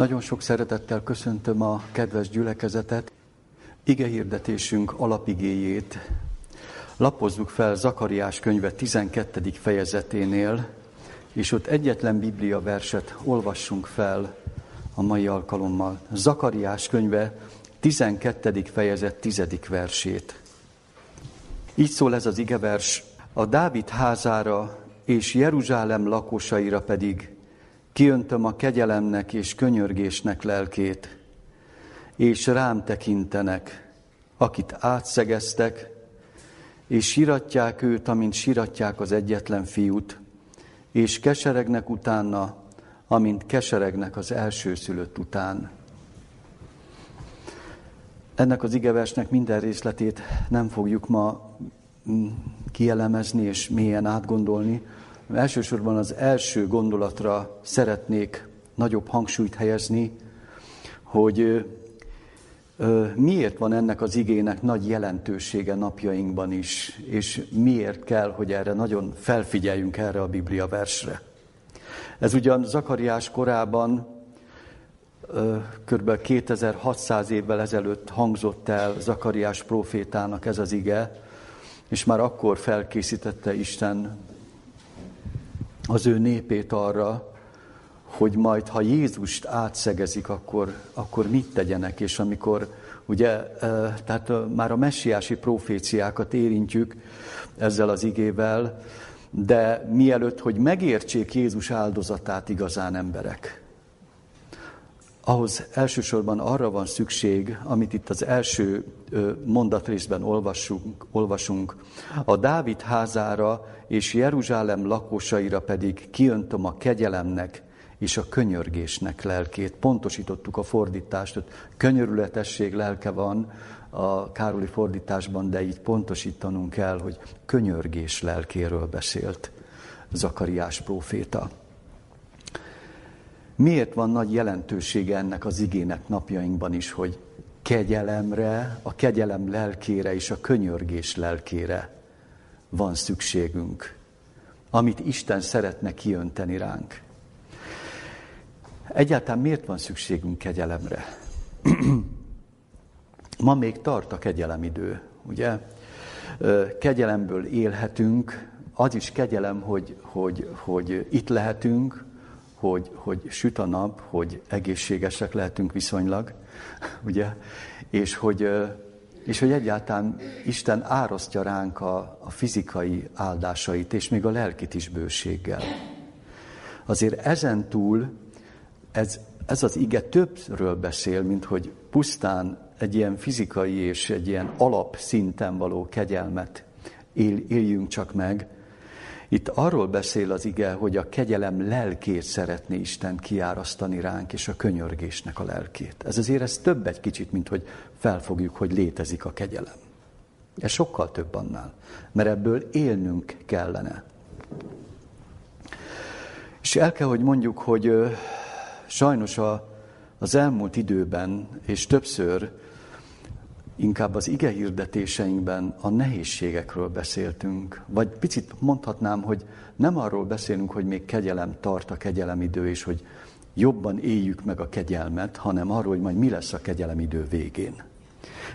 Nagyon sok szeretettel köszöntöm a kedves gyülekezetet. Ige hirdetésünk alapigéjét lapozzuk fel Zakariás könyve 12. fejezeténél, és ott egyetlen Biblia verset olvassunk fel a mai alkalommal. Zakariás könyve 12. fejezet 10. versét. Így szól ez az igevers, a Dávid házára és Jeruzsálem lakosaira pedig kiöntöm a kegyelemnek és könyörgésnek lelkét, és rám tekintenek, akit átszegeztek, és siratják őt, amint siratják az egyetlen fiút, és keseregnek utána, amint keseregnek az elsőszülött után. Ennek az igeversnek minden részletét nem fogjuk ma mm, kielemezni és mélyen átgondolni. Elsősorban az első gondolatra szeretnék nagyobb hangsúlyt helyezni, hogy miért van ennek az igének nagy jelentősége napjainkban is, és miért kell, hogy erre nagyon felfigyeljünk erre a Biblia versre. Ez ugyan Zakariás korában kb. 2600 évvel ezelőtt hangzott el Zakariás profétának ez az ige, és már akkor felkészítette Isten az ő népét arra, hogy majd, ha Jézust átszegezik, akkor, akkor mit tegyenek, és amikor ugye, tehát már a messiási proféciákat érintjük ezzel az igével, de mielőtt, hogy megértsék Jézus áldozatát igazán emberek, ahhoz elsősorban arra van szükség, amit itt az első mondatrészben olvasunk, olvasunk. A Dávid házára és Jeruzsálem lakosaira pedig kiöntöm a kegyelemnek és a könyörgésnek lelkét. Pontosítottuk a fordítást, hogy könyörületesség lelke van a Károli fordításban, de így pontosítanunk kell, hogy könyörgés lelkéről beszélt Zakariás próféta. Miért van nagy jelentősége ennek az igének napjainkban is, hogy kegyelemre, a kegyelem lelkére és a könyörgés lelkére van szükségünk, amit Isten szeretne kiönteni ránk. Egyáltalán miért van szükségünk kegyelemre? Ma még tart a kegyelemidő, ugye? Kegyelemből élhetünk, az is kegyelem, hogy, hogy, hogy itt lehetünk, hogy, hogy süt a nap, hogy egészségesek lehetünk viszonylag, ugye? És hogy, és hogy egyáltalán Isten árasztja ránk a, a fizikai áldásait, és még a lelkit is bőséggel. Azért ezen túl ez, ez az ige többről beszél, mint hogy pusztán egy ilyen fizikai és egy ilyen alapszinten való kegyelmet él, éljünk csak meg, itt arról beszél az ige, hogy a kegyelem lelkét szeretné Isten kiárasztani ránk, és a könyörgésnek a lelkét. Ez azért ez több egy kicsit, mint hogy felfogjuk, hogy létezik a kegyelem. Ez sokkal több annál, mert ebből élnünk kellene. És el kell, hogy mondjuk, hogy sajnos a, az elmúlt időben, és többször inkább az ige hirdetéseinkben a nehézségekről beszéltünk. Vagy picit mondhatnám, hogy nem arról beszélünk, hogy még kegyelem tart a kegyelemidő, és hogy jobban éljük meg a kegyelmet, hanem arról, hogy majd mi lesz a kegyelemidő végén.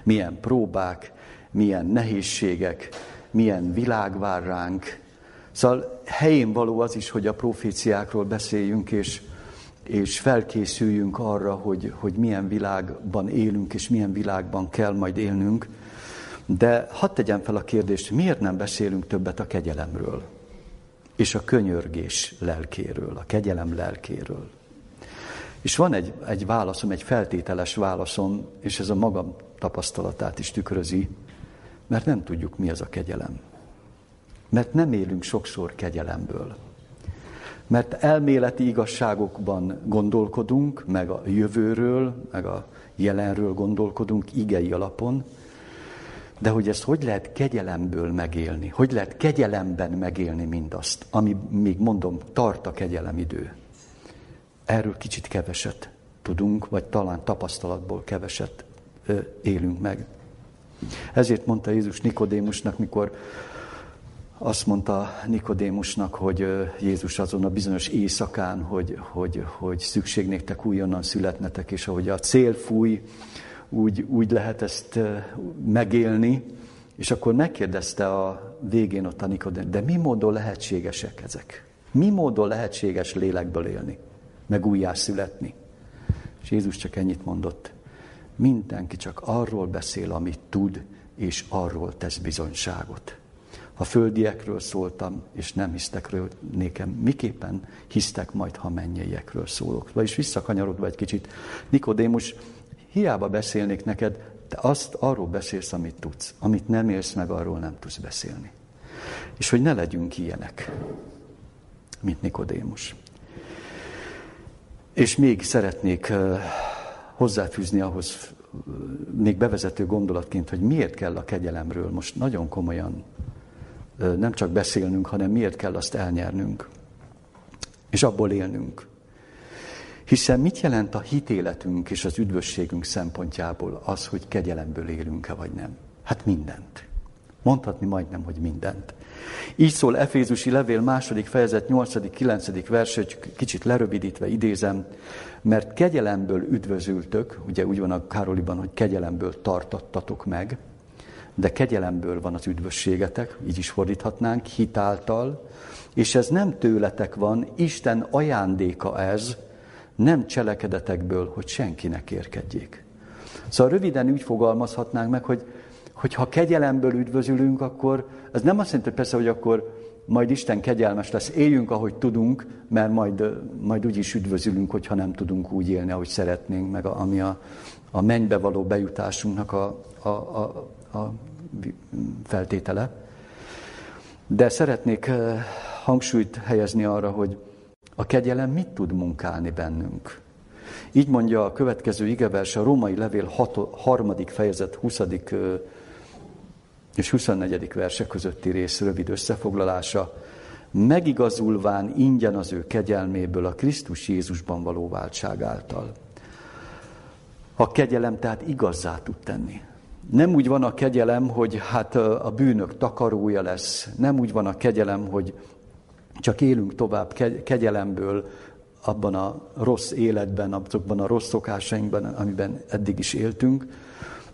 Milyen próbák, milyen nehézségek, milyen világ vár ránk. Szóval helyén való az is, hogy a proféciákról beszéljünk, és és felkészüljünk arra, hogy, hogy milyen világban élünk, és milyen világban kell majd élnünk. De hadd tegyem fel a kérdést, miért nem beszélünk többet a kegyelemről, és a könyörgés lelkéről, a kegyelem lelkéről. És van egy, egy válaszom, egy feltételes válaszom, és ez a magam tapasztalatát is tükrözi, mert nem tudjuk, mi az a kegyelem. Mert nem élünk sokszor kegyelemből. Mert elméleti igazságokban gondolkodunk, meg a jövőről, meg a jelenről gondolkodunk igei alapon, de hogy ezt hogy lehet kegyelemből megélni, hogy lehet kegyelemben megélni mindazt, ami még mondom, tart a kegyelemidő. Erről kicsit keveset tudunk, vagy talán tapasztalatból keveset élünk meg. Ezért mondta Jézus Nikodémusnak, mikor azt mondta Nikodémusnak, hogy Jézus azon a bizonyos éjszakán, hogy, hogy, hogy szükség néktek újonnan születnetek, és ahogy a cél fúj, úgy, úgy lehet ezt megélni, és akkor megkérdezte a végén ott a Nikodémus, de mi módon lehetségesek ezek? Mi módon lehetséges lélekből élni, meg születni? És Jézus csak ennyit mondott, mindenki csak arról beszél, amit tud, és arról tesz bizonyságot. Ha földiekről szóltam, és nem hisztek nékem, miképpen hisztek majd, ha mennyeiekről szólok. Vagyis visszakanyarodva egy kicsit, Nikodémus, hiába beszélnék neked, te azt arról beszélsz, amit tudsz. Amit nem élsz meg, arról nem tudsz beszélni. És hogy ne legyünk ilyenek, mint Nikodémus. És még szeretnék hozzáfűzni ahhoz még bevezető gondolatként, hogy miért kell a kegyelemről most nagyon komolyan nem csak beszélnünk, hanem miért kell azt elnyernünk, és abból élnünk. Hiszen mit jelent a hitéletünk és az üdvösségünk szempontjából az, hogy kegyelemből élünk-e vagy nem? Hát mindent. Mondhatni majdnem, hogy mindent. Így szól Efézusi levél második fejezet 8.-9. vers, hogy kicsit lerövidítve idézem, mert kegyelemből üdvözültök, ugye úgy van a Károliban, hogy kegyelemből tartattatok meg, de kegyelemből van az üdvösségetek, így is fordíthatnánk, hitáltal, és ez nem tőletek van, Isten ajándéka ez, nem cselekedetekből, hogy senkinek érkedjék. Szóval röviden úgy fogalmazhatnánk meg, hogy, hogy ha kegyelemből üdvözülünk, akkor ez nem azt jelenti persze, hogy akkor majd Isten kegyelmes lesz, éljünk, ahogy tudunk, mert majd, majd úgy is üdvözülünk, hogyha nem tudunk úgy élni, ahogy szeretnénk, meg a, ami a, a mennybe való bejutásunknak a, a, a, a feltétele. De szeretnék hangsúlyt helyezni arra, hogy a kegyelem mit tud munkálni bennünk. Így mondja a következő igevers, a római levél 6, harmadik fejezet 20. és 24. verse közötti rész rövid összefoglalása. Megigazulván ingyen az ő kegyelméből a Krisztus Jézusban való váltság által. A kegyelem tehát igazzá tud tenni. Nem úgy van a kegyelem, hogy hát a bűnök takarója lesz. Nem úgy van a kegyelem, hogy csak élünk tovább kegyelemből abban a rossz életben, azokban a rossz szokásainkban, amiben eddig is éltünk,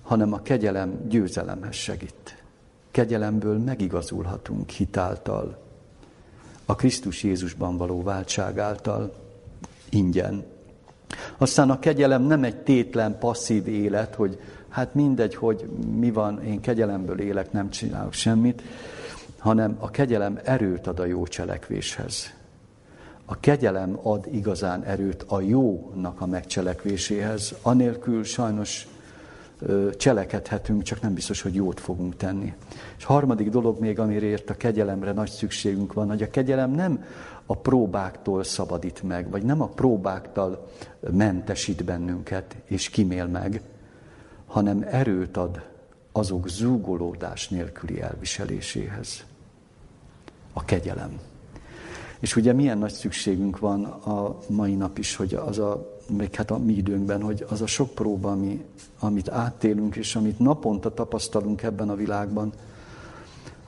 hanem a kegyelem győzelemhez segít. Kegyelemből megigazulhatunk hitáltal, a Krisztus Jézusban való váltság által, ingyen. Aztán a kegyelem nem egy tétlen, passzív élet, hogy hát mindegy, hogy mi van, én kegyelemből élek, nem csinálok semmit, hanem a kegyelem erőt ad a jó cselekvéshez. A kegyelem ad igazán erőt a jónak a megcselekvéséhez, anélkül sajnos cselekedhetünk, csak nem biztos, hogy jót fogunk tenni. És harmadik dolog még, amiért a kegyelemre nagy szükségünk van, hogy a kegyelem nem a próbáktól szabadít meg, vagy nem a próbáktól mentesít bennünket és kimél meg, hanem erőt ad azok zúgolódás nélküli elviseléséhez. A kegyelem. És ugye milyen nagy szükségünk van a mai nap is, hogy az a, még hát a mi időnkben, hogy az a sok próba, ami, amit átélünk, és amit naponta tapasztalunk ebben a világban,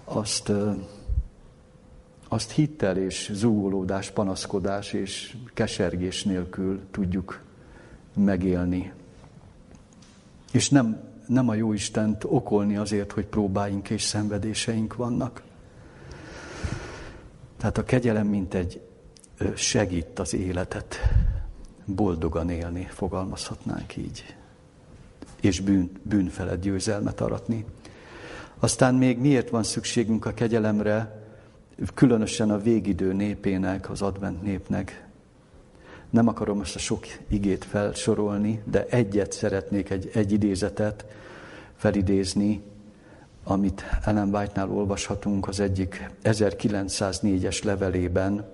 azt, azt hittel és zúgolódás, panaszkodás és kesergés nélkül tudjuk megélni. És nem, nem a jó Istent okolni azért, hogy próbáink és szenvedéseink vannak. Tehát a kegyelem, mint egy segít az életet boldogan élni, fogalmazhatnánk így. És bűn, bűn felett győzelmet aratni. Aztán még miért van szükségünk a kegyelemre, különösen a végidő népének, az advent népnek, nem akarom ezt a sok igét felsorolni, de egyet szeretnék, egy, egy idézetet felidézni, amit Ellen White-nál olvashatunk az egyik 1904-es levelében.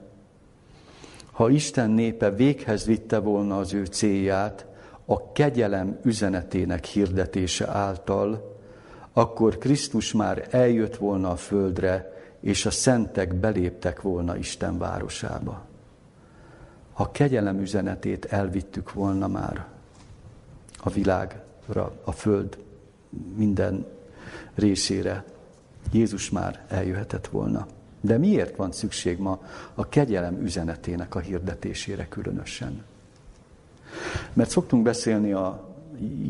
Ha Isten népe véghez vitte volna az ő célját, a kegyelem üzenetének hirdetése által, akkor Krisztus már eljött volna a földre, és a szentek beléptek volna Isten városába ha kegyelem üzenetét elvittük volna már a világra, a föld minden részére, Jézus már eljöhetett volna. De miért van szükség ma a kegyelem üzenetének a hirdetésére különösen? Mert szoktunk beszélni a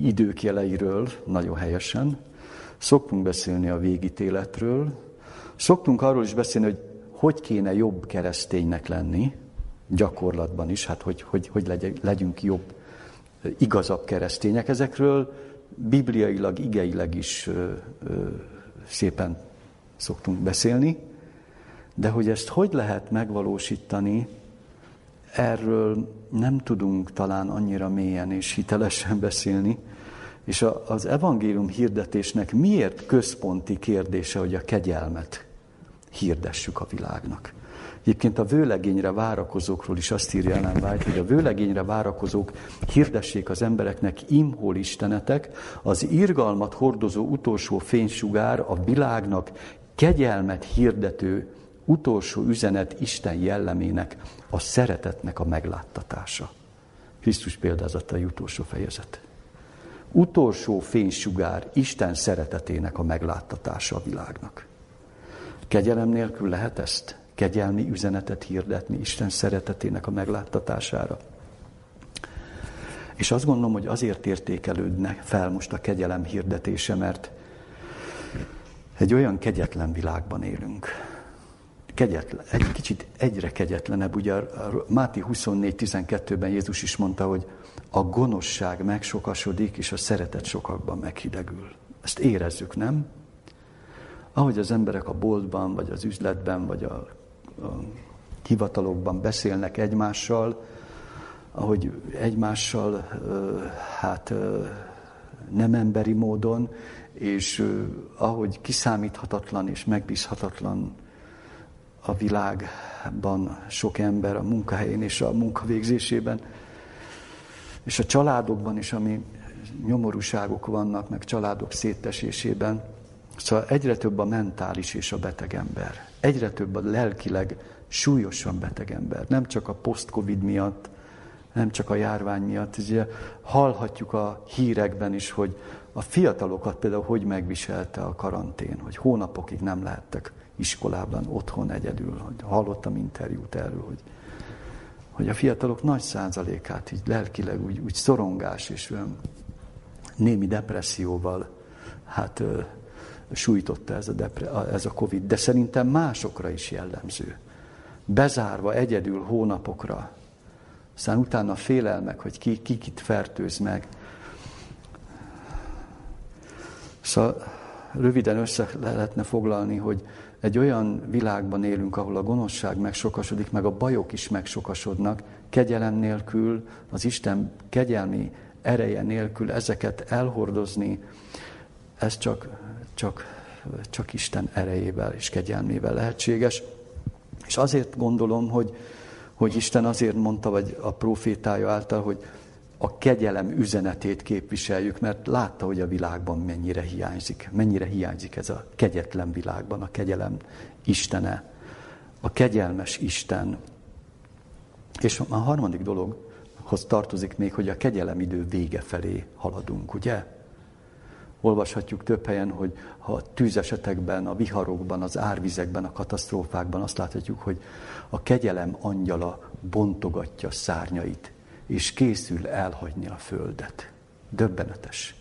idők jeleiről, nagyon helyesen, szoktunk beszélni a végítéletről, szoktunk arról is beszélni, hogy hogy kéne jobb kereszténynek lenni, gyakorlatban is, hát hogy, hogy, hogy legyünk jobb, igazabb keresztények. Ezekről bibliailag, igeileg is ö, ö, szépen szoktunk beszélni, de hogy ezt hogy lehet megvalósítani, erről nem tudunk talán annyira mélyen és hitelesen beszélni, és az evangélium hirdetésnek miért központi kérdése, hogy a kegyelmet hirdessük a világnak. Egyébként a vőlegényre várakozókról is azt írja Ellen White, hogy a vőlegényre várakozók hirdessék az embereknek imhol istenetek, az irgalmat hordozó utolsó fénysugár a világnak kegyelmet hirdető utolsó üzenet Isten jellemének, a szeretetnek a megláttatása. Krisztus példázatai utolsó fejezet. Utolsó fénysugár Isten szeretetének a megláttatása a világnak. Kegyelem nélkül lehet ezt? Kegyelmi üzenetet hirdetni Isten szeretetének a megláttatására? És azt gondolom, hogy azért értékelődne fel most a kegyelem hirdetése, mert egy olyan kegyetlen világban élünk, kegyetlen, egy kicsit egyre kegyetlenebb. Ugye Máti 24.12-ben Jézus is mondta, hogy a gonoszság megsokasodik, és a szeretet sokakban meghidegül. Ezt érezzük, nem? Ahogy az emberek a boltban, vagy az üzletben, vagy a hivatalokban beszélnek egymással, ahogy egymással hát nem emberi módon, és ahogy kiszámíthatatlan és megbízhatatlan a világban sok ember a munkahelyén és a munkavégzésében, és a családokban is, ami nyomorúságok vannak, meg családok széttesésében. Szóval egyre több a mentális és a beteg ember. Egyre több a lelkileg súlyosan beteg ember. Nem csak a post-covid miatt, nem csak a járvány miatt. Ugye hallhatjuk a hírekben is, hogy a fiatalokat például hogy megviselte a karantén, hogy hónapokig nem lehettek iskolában, otthon egyedül. Hogy hallottam interjút erről, hogy, hogy a fiatalok nagy százalékát így lelkileg úgy, úgy szorongás és olyan némi depresszióval hát sújtotta ez a, depre, ez a Covid. De szerintem másokra is jellemző. Bezárva egyedül hónapokra, aztán utána félelmek, hogy ki, ki kit fertőz meg. Szóval röviden össze lehetne foglalni, hogy egy olyan világban élünk, ahol a gonoszság megsokasodik, meg a bajok is megsokasodnak, kegyelem nélkül, az Isten kegyelmi ereje nélkül ezeket elhordozni, ez csak, csak, csak Isten erejével és kegyelmével lehetséges. És azért gondolom, hogy, hogy Isten azért mondta, vagy a profétája által, hogy a kegyelem üzenetét képviseljük, mert látta, hogy a világban mennyire hiányzik. Mennyire hiányzik ez a kegyetlen világban, a kegyelem Istene, a kegyelmes Isten. És a harmadik dologhoz tartozik még, hogy a kegyelem idő vége felé haladunk, ugye? Olvashatjuk több helyen, hogy a tűzesetekben, a viharokban, az árvizekben, a katasztrófákban azt láthatjuk, hogy a kegyelem angyala bontogatja szárnyait, és készül elhagyni a földet. Döbbenetes.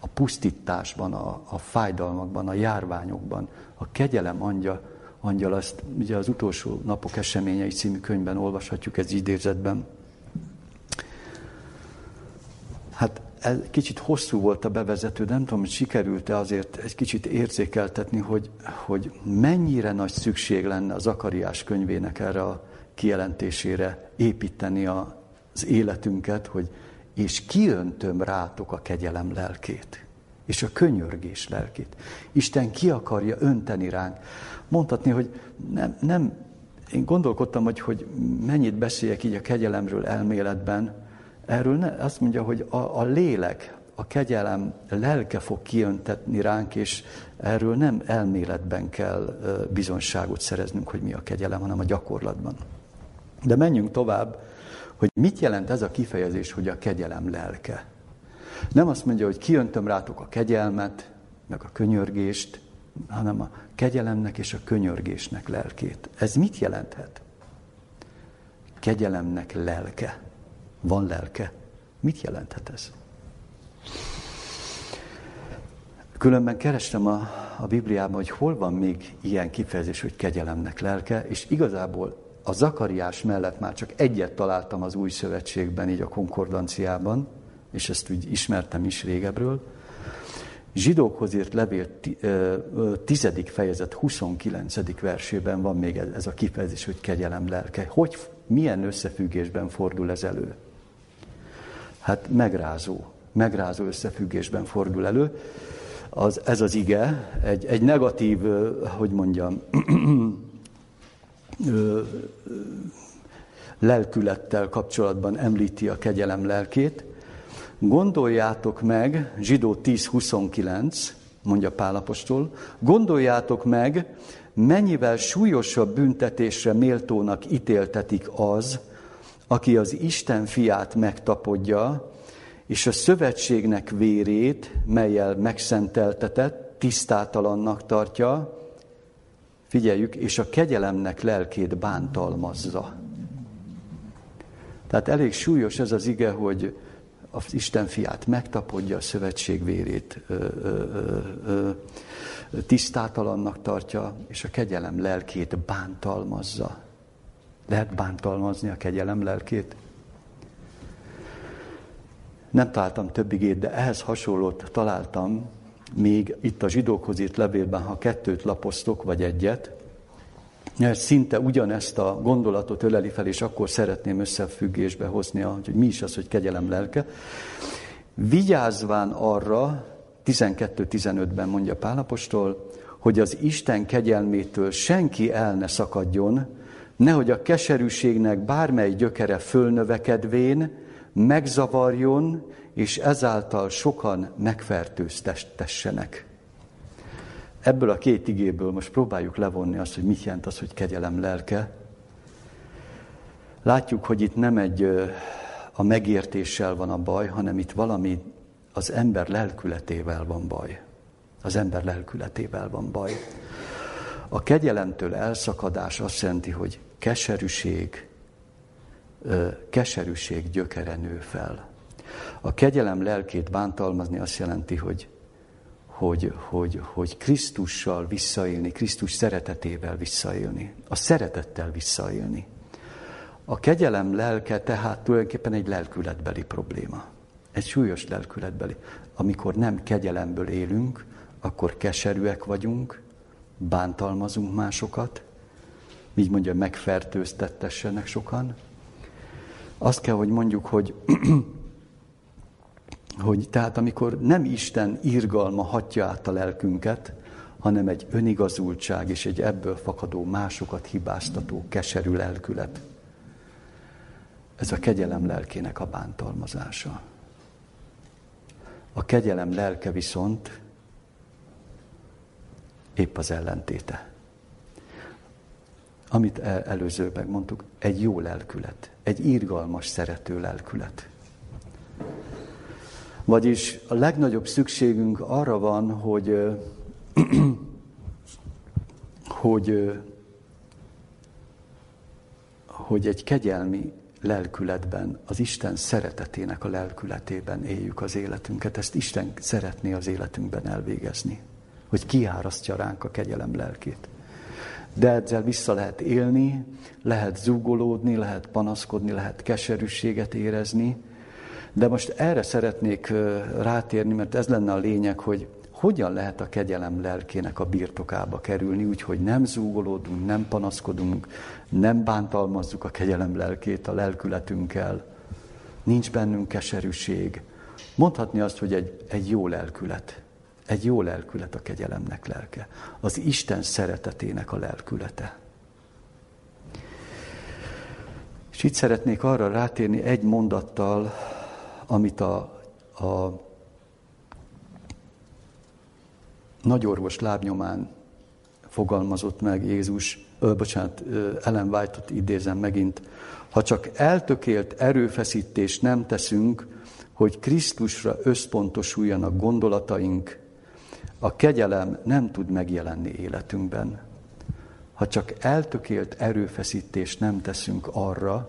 A pusztításban, a, a fájdalmakban, a járványokban, a kegyelem angyal, angyal azt ugye az utolsó napok eseményei című könyvben olvashatjuk ez idézetben. Hát ez kicsit hosszú volt a bevezető, nem tudom, hogy sikerült-e azért egy kicsit érzékeltetni, hogy, hogy mennyire nagy szükség lenne az Akariás könyvének erre a kijelentésére építeni a, az életünket, hogy és kiöntöm rátok a kegyelem lelkét, és a könyörgés lelkét. Isten ki akarja önteni ránk. Mondhatni, hogy nem, nem én gondolkodtam, hogy, hogy mennyit beszéljek így a kegyelemről elméletben. Erről ne, azt mondja, hogy a, a lélek, a kegyelem lelke fog kiöntetni ránk, és erről nem elméletben kell bizonságot szereznünk, hogy mi a kegyelem, hanem a gyakorlatban. De menjünk tovább hogy mit jelent ez a kifejezés, hogy a kegyelem lelke. Nem azt mondja, hogy kiöntöm rátok a kegyelmet, meg a könyörgést, hanem a kegyelemnek és a könyörgésnek lelkét. Ez mit jelenthet? Kegyelemnek lelke. Van lelke. Mit jelenthet ez? Különben kerestem a, a Bibliában, hogy hol van még ilyen kifejezés, hogy kegyelemnek lelke, és igazából a Zakariás mellett már csak egyet találtam az új szövetségben, így a konkordanciában, és ezt úgy ismertem is régebről. Zsidókhoz írt levél tizedik fejezet 29. versében van még ez a kifejezés, hogy kegyelem lelke. Hogy, milyen összefüggésben fordul ez elő? Hát megrázó, megrázó összefüggésben fordul elő. Az, ez az ige, egy, egy negatív, hogy mondjam, lelkülettel kapcsolatban említi a kegyelem lelkét. Gondoljátok meg, zsidó 10.29, mondja Pálapostól, gondoljátok meg, mennyivel súlyosabb büntetésre méltónak ítéltetik az, aki az Isten fiát megtapodja, és a szövetségnek vérét, melyel megszenteltetett, tisztátalannak tartja, figyeljük, és a kegyelemnek lelkét bántalmazza. Tehát elég súlyos ez az ige, hogy az Isten fiát megtapodja, a szövetség vérét ö, ö, ö, tisztátalannak tartja, és a kegyelem lelkét bántalmazza. Lehet bántalmazni a kegyelem lelkét? Nem találtam több igét, de ehhez hasonlót találtam még itt a zsidókhoz írt levélben, ha kettőt lapoztok, vagy egyet, szinte ugyanezt a gondolatot öleli fel, és akkor szeretném összefüggésbe hozni, hogy mi is az, hogy kegyelem lelke. Vigyázván arra, 12-15-ben mondja Pálapostól, hogy az Isten kegyelmétől senki el ne szakadjon, nehogy a keserűségnek bármely gyökere fölnövekedvén megzavarjon, és ezáltal sokan megfertőztessenek. Ebből a két igéből most próbáljuk levonni azt, hogy mit jelent az, hogy kegyelem lelke. Látjuk, hogy itt nem egy a megértéssel van a baj, hanem itt valami az ember lelkületével van baj. Az ember lelkületével van baj. A kegyelemtől elszakadás azt jelenti, hogy keserűség, keserűség gyökere nő fel. A kegyelem lelkét bántalmazni azt jelenti, hogy, hogy, hogy, hogy Krisztussal visszaélni, Krisztus szeretetével visszaélni, a szeretettel visszaélni. A kegyelem lelke tehát tulajdonképpen egy lelkületbeli probléma. Egy súlyos lelkületbeli. Amikor nem kegyelemből élünk, akkor keserűek vagyunk, bántalmazunk másokat, így mondja, megfertőztettessenek sokan. Azt kell, hogy mondjuk, hogy hogy tehát amikor nem Isten írgalma hatja át a lelkünket, hanem egy önigazultság és egy ebből fakadó másokat hibáztató, keserű lelkület. Ez a kegyelem lelkének a bántalmazása. A kegyelem lelke viszont épp az ellentéte. Amit előzőben mondtuk, egy jó lelkület, egy írgalmas, szerető lelkület. Vagyis a legnagyobb szükségünk arra van, hogy, hogy, hogy egy kegyelmi lelkületben, az Isten szeretetének a lelkületében éljük az életünket. Ezt Isten szeretné az életünkben elvégezni, hogy kiárasztja ránk a kegyelem lelkét. De ezzel vissza lehet élni, lehet zúgolódni, lehet panaszkodni, lehet keserűséget érezni, de most erre szeretnék rátérni, mert ez lenne a lényeg, hogy hogyan lehet a kegyelem lelkének a birtokába kerülni, úgyhogy nem zúgolódunk, nem panaszkodunk, nem bántalmazzuk a kegyelem lelkét a lelkületünkkel, nincs bennünk keserűség. Mondhatni azt, hogy egy, egy jó lelkület. Egy jó lelkület a kegyelemnek lelke. Az Isten szeretetének a lelkülete. És itt szeretnék arra rátérni egy mondattal, amit a, a nagyorvos lábnyomán fogalmazott meg Jézus, ö, bocsánat, Ellen White-ot idézem megint, ha csak eltökélt erőfeszítést nem teszünk, hogy Krisztusra összpontosuljanak gondolataink, a kegyelem nem tud megjelenni életünkben, ha csak eltökélt erőfeszítést nem teszünk arra,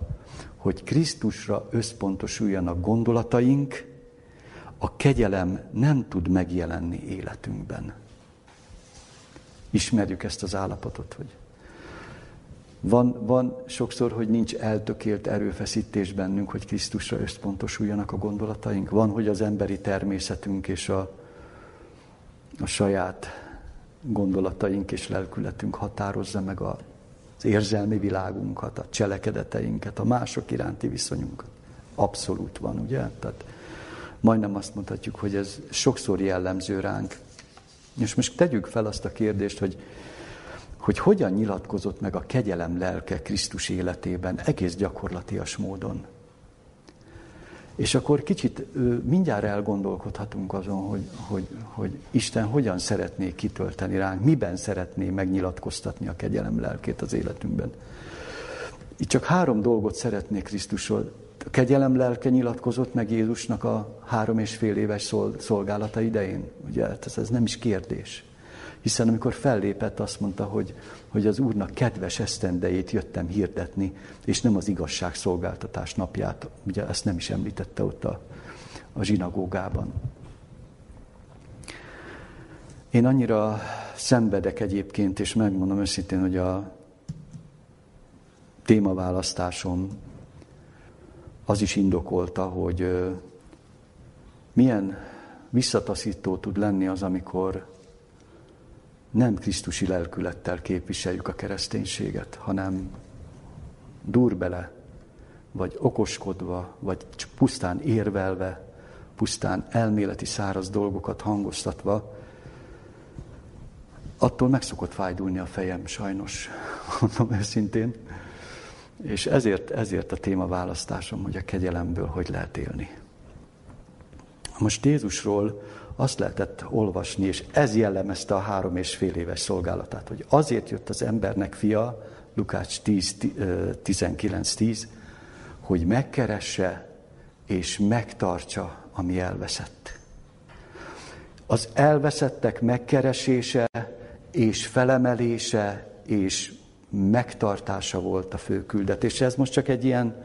hogy Krisztusra összpontosuljanak gondolataink, a kegyelem nem tud megjelenni életünkben. Ismerjük ezt az állapotot, hogy van, van sokszor, hogy nincs eltökélt erőfeszítés bennünk, hogy Krisztusra összpontosuljanak a gondolataink. Van, hogy az emberi természetünk és a, a saját gondolataink és lelkületünk határozza meg az érzelmi világunkat, a cselekedeteinket, a mások iránti viszonyunkat. Abszolút van, ugye? Tehát majdnem azt mondhatjuk, hogy ez sokszor jellemző ránk. És most tegyük fel azt a kérdést, hogy, hogy hogyan nyilatkozott meg a kegyelem lelke Krisztus életében egész gyakorlatias módon. És akkor kicsit mindjárt elgondolkodhatunk azon, hogy, hogy, hogy Isten hogyan szeretné kitölteni ránk, miben szeretné megnyilatkoztatni a kegyelem lelkét az életünkben. Itt csak három dolgot szeretnék Krisztusról. A kegyelem lelke nyilatkozott meg Jézusnak a három és fél éves szolgálata idején. Ugye hát ez, ez nem is kérdés. Hiszen amikor fellépett, azt mondta, hogy, hogy az Úrnak kedves esztendejét jöttem hirdetni, és nem az igazságszolgáltatás napját. Ugye ezt nem is említette ott a, a zsinagógában. Én annyira szenvedek egyébként, és megmondom őszintén, hogy a témaválasztásom az is indokolta, hogy milyen visszataszító tud lenni az, amikor nem Krisztusi lelkülettel képviseljük a kereszténységet, hanem dur bele, vagy okoskodva, vagy pusztán érvelve, pusztán elméleti száraz dolgokat hangoztatva, attól meg szokott fájdulni a fejem, sajnos, mondom őszintén. És ezért, ezért a témaválasztásom, hogy a kegyelemből hogy lehet élni. Most Jézusról azt lehetett olvasni, és ez jellemezte a három és fél éves szolgálatát, hogy azért jött az embernek fia, Lukács 10, 19, 10, hogy megkeresse és megtartsa, ami elveszett. Az elveszettek megkeresése és felemelése és megtartása volt a fő küldetés. Ez most csak egy ilyen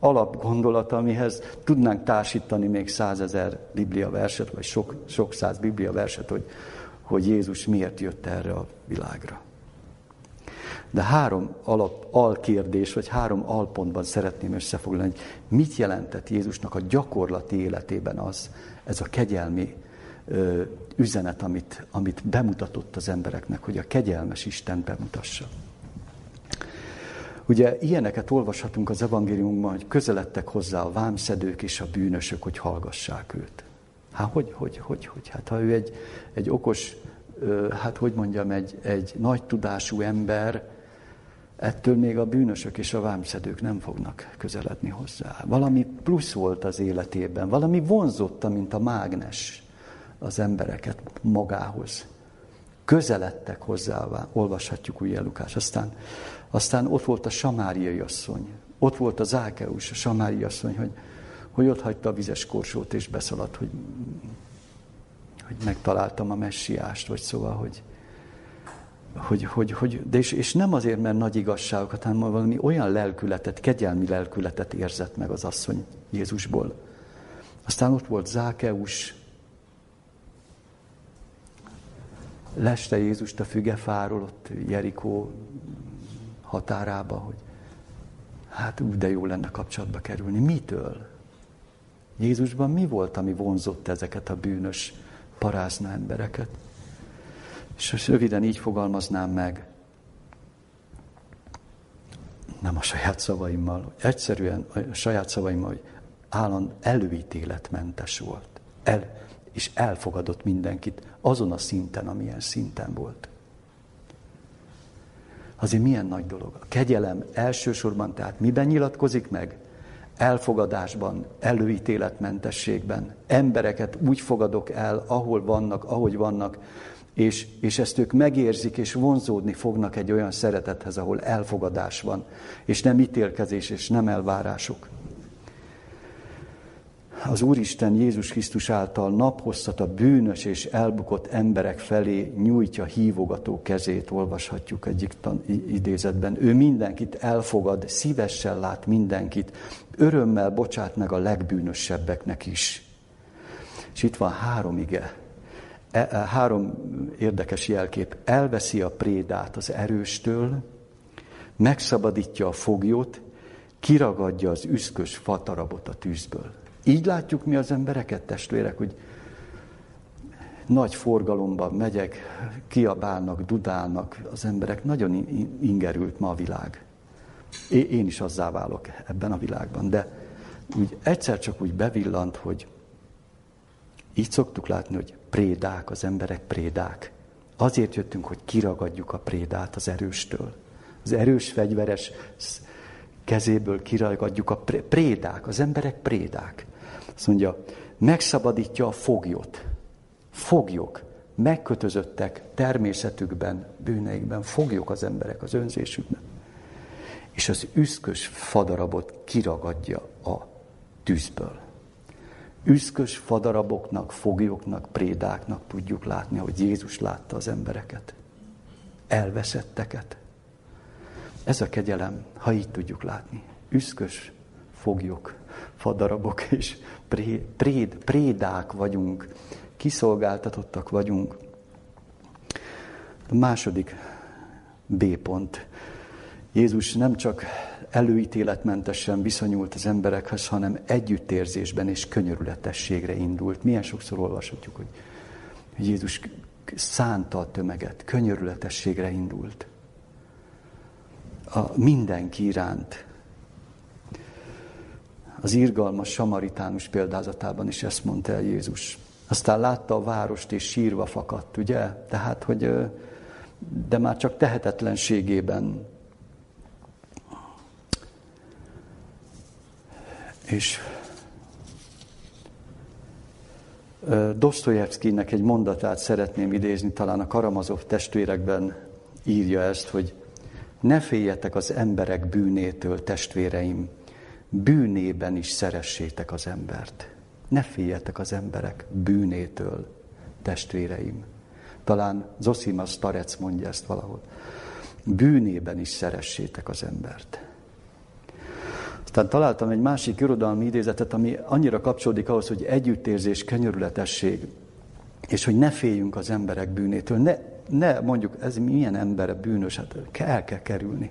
alapgondolat, amihez tudnánk társítani még százezer biblia verset, vagy sok, sok száz biblia verset, hogy, hogy Jézus miért jött erre a világra. De három alap, alkérdés, vagy három alpontban szeretném összefoglalni, hogy mit jelentett Jézusnak a gyakorlati életében az, ez a kegyelmi ö, üzenet, amit, amit bemutatott az embereknek, hogy a kegyelmes Isten bemutassa. Ugye ilyeneket olvashatunk az evangéliumban, hogy közeledtek hozzá a vámszedők és a bűnösök, hogy hallgassák őt. Hát hogy, hogy, hogy, hogy? Hát ha ő egy, egy okos, hát hogy mondjam, egy, egy nagy tudású ember, ettől még a bűnösök és a vámszedők nem fognak közeledni hozzá. Valami plusz volt az életében, valami vonzotta, mint a mágnes az embereket magához. Közeledtek hozzá, olvashatjuk ugye Lukás. Aztán aztán ott volt a samáriai asszony, ott volt a Zákeus, a samáriai asszony, hogy, hogy ott hagyta a vizes korsót és beszaladt, hogy, hogy megtaláltam a messiást, vagy szóval, hogy, hogy, hogy, hogy de és, és nem azért, mert nagy igazságokat, hanem valami olyan lelkületet, kegyelmi lelkületet érzett meg az asszony Jézusból. Aztán ott volt Zákeus, leste Jézust a fügefáról, ott Jerikó határába, hogy hát úgy de jó lenne kapcsolatba kerülni. Mitől? Jézusban mi volt, ami vonzott ezeket a bűnös parázna embereket? És röviden így fogalmaznám meg, nem a saját szavaimmal, egyszerűen a saját szavaimmal, hogy állandó előítéletmentes volt. El, és elfogadott mindenkit azon a szinten, amilyen szinten volt azért milyen nagy dolog. A kegyelem elsősorban tehát miben nyilatkozik meg? Elfogadásban, előítéletmentességben. Embereket úgy fogadok el, ahol vannak, ahogy vannak, és, és ezt ők megérzik, és vonzódni fognak egy olyan szeretethez, ahol elfogadás van, és nem ítélkezés, és nem elvárások. Az Úristen Jézus Krisztus által naphosszat a bűnös és elbukott emberek felé nyújtja hívogató kezét, olvashatjuk egyik idézetben. Ő mindenkit elfogad, szívesen lát mindenkit, örömmel bocsát meg a legbűnösebbeknek is. És itt van három ige, e, e, három érdekes jelkép. Elveszi a prédát az erőstől, megszabadítja a foglyot, kiragadja az üszkös fatarabot a tűzből. Így látjuk mi az embereket, testvérek, hogy nagy forgalomban megyek, kiabálnak, dudálnak az emberek. Nagyon ingerült ma a világ. Én is azzá válok ebben a világban, de úgy egyszer csak úgy bevillant, hogy így szoktuk látni, hogy prédák, az emberek prédák. Azért jöttünk, hogy kiragadjuk a prédát az erőstől. Az erős fegyveres kezéből kiragadjuk a prédák, az emberek prédák. Azt mondja, megszabadítja a foglyot. Foglyok, megkötözöttek természetükben, bűneikben, foglyok az emberek az önzésükben. És az üszkös fadarabot kiragadja a tűzből. Üszkös fadaraboknak, foglyoknak, prédáknak tudjuk látni, hogy Jézus látta az embereket. Elveszetteket. Ez a kegyelem, ha így tudjuk látni. Üszkös foglyok, fadarabok és préd, prédák vagyunk, kiszolgáltatottak vagyunk. A második B pont. Jézus nem csak előítéletmentesen viszonyult az emberekhez, hanem együttérzésben és könyörületességre indult. Milyen sokszor olvashatjuk, hogy Jézus szánta a tömeget, könyörületességre indult. A mindenki iránt, az irgalmas samaritánus példázatában is ezt mondta el Jézus. Aztán látta a várost, és sírva fakadt, ugye? Tehát, hogy de már csak tehetetlenségében. És Dostoyevskynek egy mondatát szeretném idézni, talán a Karamazov testvérekben írja ezt, hogy ne féljetek az emberek bűnétől, testvéreim, bűnében is szeressétek az embert. Ne féljetek az emberek bűnétől, testvéreim. Talán Zosima Starec mondja ezt valahol. Bűnében is szeressétek az embert. Aztán találtam egy másik irodalmi idézetet, ami annyira kapcsolódik ahhoz, hogy együttérzés, kenyörületesség, és hogy ne féljünk az emberek bűnétől. Ne, ne mondjuk, ez milyen ember bűnös, hát el kell kerülni.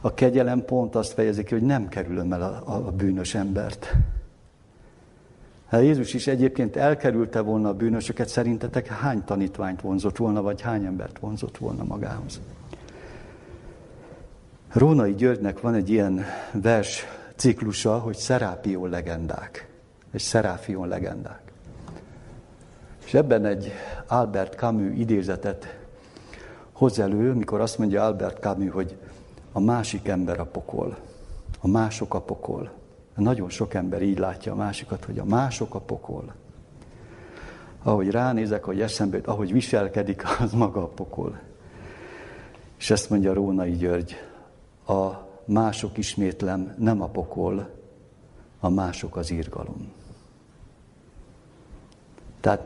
A kegyelem pont azt fejezi ki, hogy nem kerülöm el a, a bűnös embert. Hát Jézus is egyébként elkerülte volna a bűnösöket, szerintetek hány tanítványt vonzott volna, vagy hány embert vonzott volna magához? Rónai Györgynek van egy ilyen vers ciklusa, hogy Szerápion legendák. Egy Szeráfion legendák. És ebben egy Albert Camus idézetet hoz elő, mikor azt mondja Albert Camus, hogy a másik ember a pokol, a mások a pokol. Nagyon sok ember így látja a másikat, hogy a mások a pokol. Ahogy ránézek, hogy eszembe jut, ahogy viselkedik, az maga a pokol. És ezt mondja Rónai György, a mások ismétlem nem a pokol, a mások az írgalom. Tehát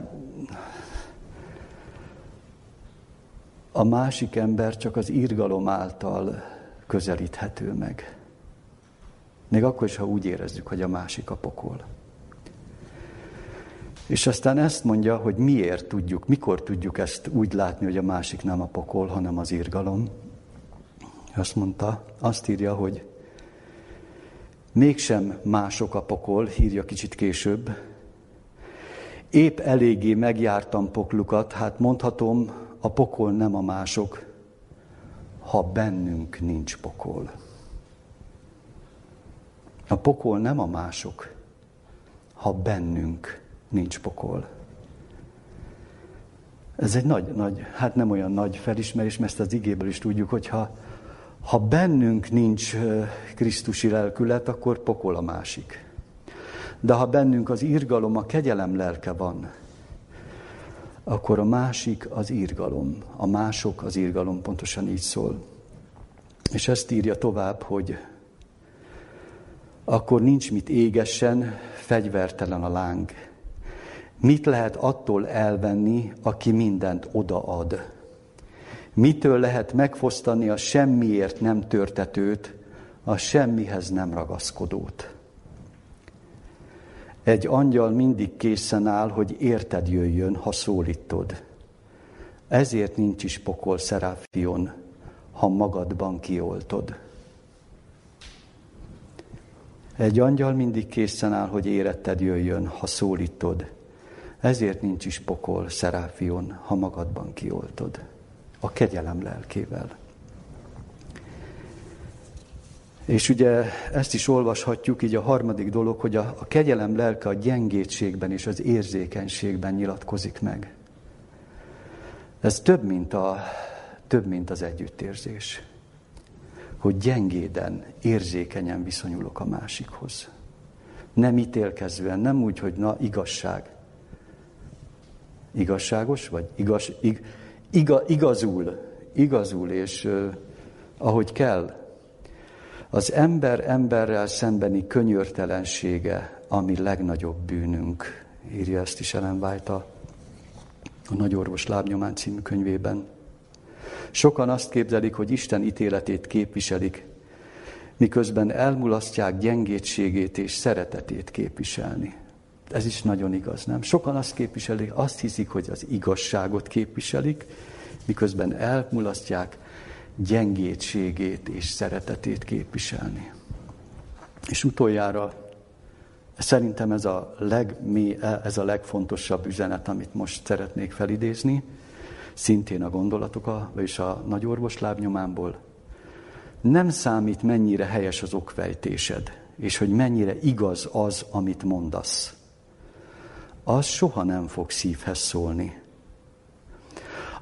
a másik ember csak az írgalom által közelíthető meg. Még akkor is, ha úgy érezzük, hogy a másik a pokol. És aztán ezt mondja, hogy miért tudjuk, mikor tudjuk ezt úgy látni, hogy a másik nem a pokol, hanem az írgalom. Azt mondta, azt írja, hogy mégsem mások a pokol, írja kicsit később. Épp eléggé megjártam poklukat, hát mondhatom, a pokol nem a mások, ha bennünk nincs pokol. A pokol nem a mások, ha bennünk nincs pokol. Ez egy nagy, nagy, hát nem olyan nagy felismerés, mert ezt az igéből is tudjuk, hogy ha, ha bennünk nincs Krisztusi lelkület, akkor pokol a másik. De ha bennünk az írgalom, a kegyelem lelke van, akkor a másik az írgalom. A mások az írgalom, pontosan így szól. És ezt írja tovább, hogy akkor nincs mit égessen, fegyvertelen a láng. Mit lehet attól elvenni, aki mindent odaad? Mitől lehet megfosztani a semmiért nem törtetőt, a semmihez nem ragaszkodót? Egy angyal mindig készen áll, hogy érted jöjjön, ha szólítod. Ezért nincs is pokol Szeráfion, ha magadban kioltod. Egy angyal mindig készen áll, hogy éretted jöjjön, ha szólítod. Ezért nincs is pokol Szeráfion, ha magadban kioltod. A kegyelem lelkével. És ugye ezt is olvashatjuk, így a harmadik dolog, hogy a, a kegyelem lelke a gyengétségben és az érzékenységben nyilatkozik meg. Ez több, mint, a, több, mint az együttérzés. Hogy gyengéden, érzékenyen viszonyulok a másikhoz. Nem ítélkezően, nem úgy, hogy na, igazság. Igazságos, vagy igaz, ig, iga, igazul, igazul, és uh, ahogy kell, az ember emberrel szembeni könyörtelensége, ami legnagyobb bűnünk, írja ezt is Ellen White a, a Nagy Orvos Lábnyomán című könyvében. Sokan azt képzelik, hogy Isten ítéletét képviselik, miközben elmulasztják gyengétségét és szeretetét képviselni. Ez is nagyon igaz, nem? Sokan azt képviselik, azt hiszik, hogy az igazságot képviselik, miközben elmulasztják gyengétségét és szeretetét képviselni. És utoljára szerintem ez a, legmély, ez a legfontosabb üzenet, amit most szeretnék felidézni, szintén a gondolatok, vagyis a nagyorvos lábnyomámból. Nem számít, mennyire helyes az okvejtésed, és hogy mennyire igaz az, amit mondasz. Az soha nem fog szívhez szólni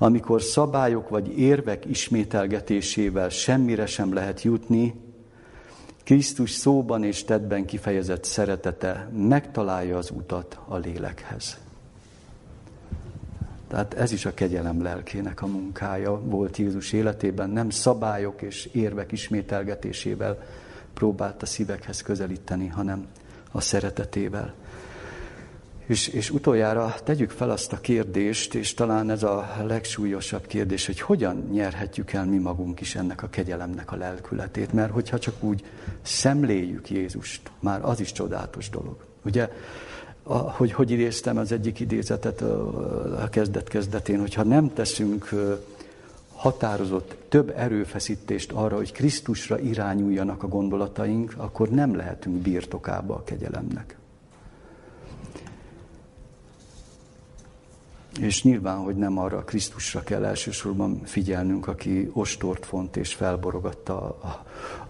amikor szabályok vagy érvek ismételgetésével semmire sem lehet jutni, Krisztus szóban és tettben kifejezett szeretete megtalálja az utat a lélekhez. Tehát ez is a kegyelem lelkének a munkája volt Jézus életében, nem szabályok és érvek ismételgetésével próbált a szívekhez közelíteni, hanem a szeretetével. És, és utoljára tegyük fel azt a kérdést, és talán ez a legsúlyosabb kérdés, hogy hogyan nyerhetjük el mi magunk is ennek a kegyelemnek a lelkületét, mert hogyha csak úgy szemléljük Jézust, már az is csodálatos dolog. Ugye, a, hogy, hogy idéztem az egyik idézetet a kezdet-kezdetén, hogyha nem teszünk határozott több erőfeszítést arra, hogy Krisztusra irányuljanak a gondolataink, akkor nem lehetünk birtokába a kegyelemnek. És nyilván, hogy nem arra Krisztusra kell elsősorban figyelnünk, aki ostort font és felborogatta a,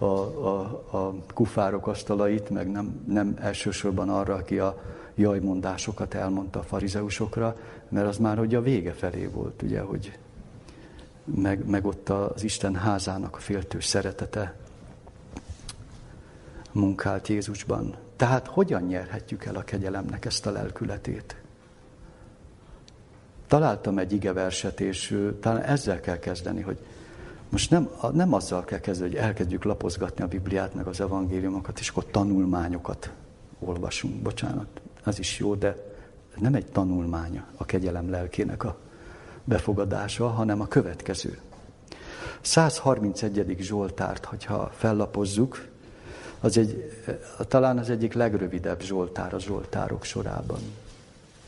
a, a, a kufárok asztalait, meg nem, nem elsősorban arra, aki a jajmondásokat elmondta a farizeusokra, mert az már hogy a vége felé volt, ugye, hogy meg, meg ott az Isten házának a féltő szeretete munkált Jézusban. Tehát hogyan nyerhetjük el a kegyelemnek ezt a lelkületét? Találtam egy igeverset, és talán ezzel kell kezdeni, hogy most nem, nem azzal kell kezdeni, hogy elkezdjük lapozgatni a Bibliát, meg az evangéliumokat, és akkor tanulmányokat olvasunk. Bocsánat, ez is jó, de nem egy tanulmánya a kegyelem lelkének a befogadása, hanem a következő. 131. Zsoltárt, hogyha fellapozzuk, az egy, talán az egyik legrövidebb Zsoltár a Zsoltárok sorában.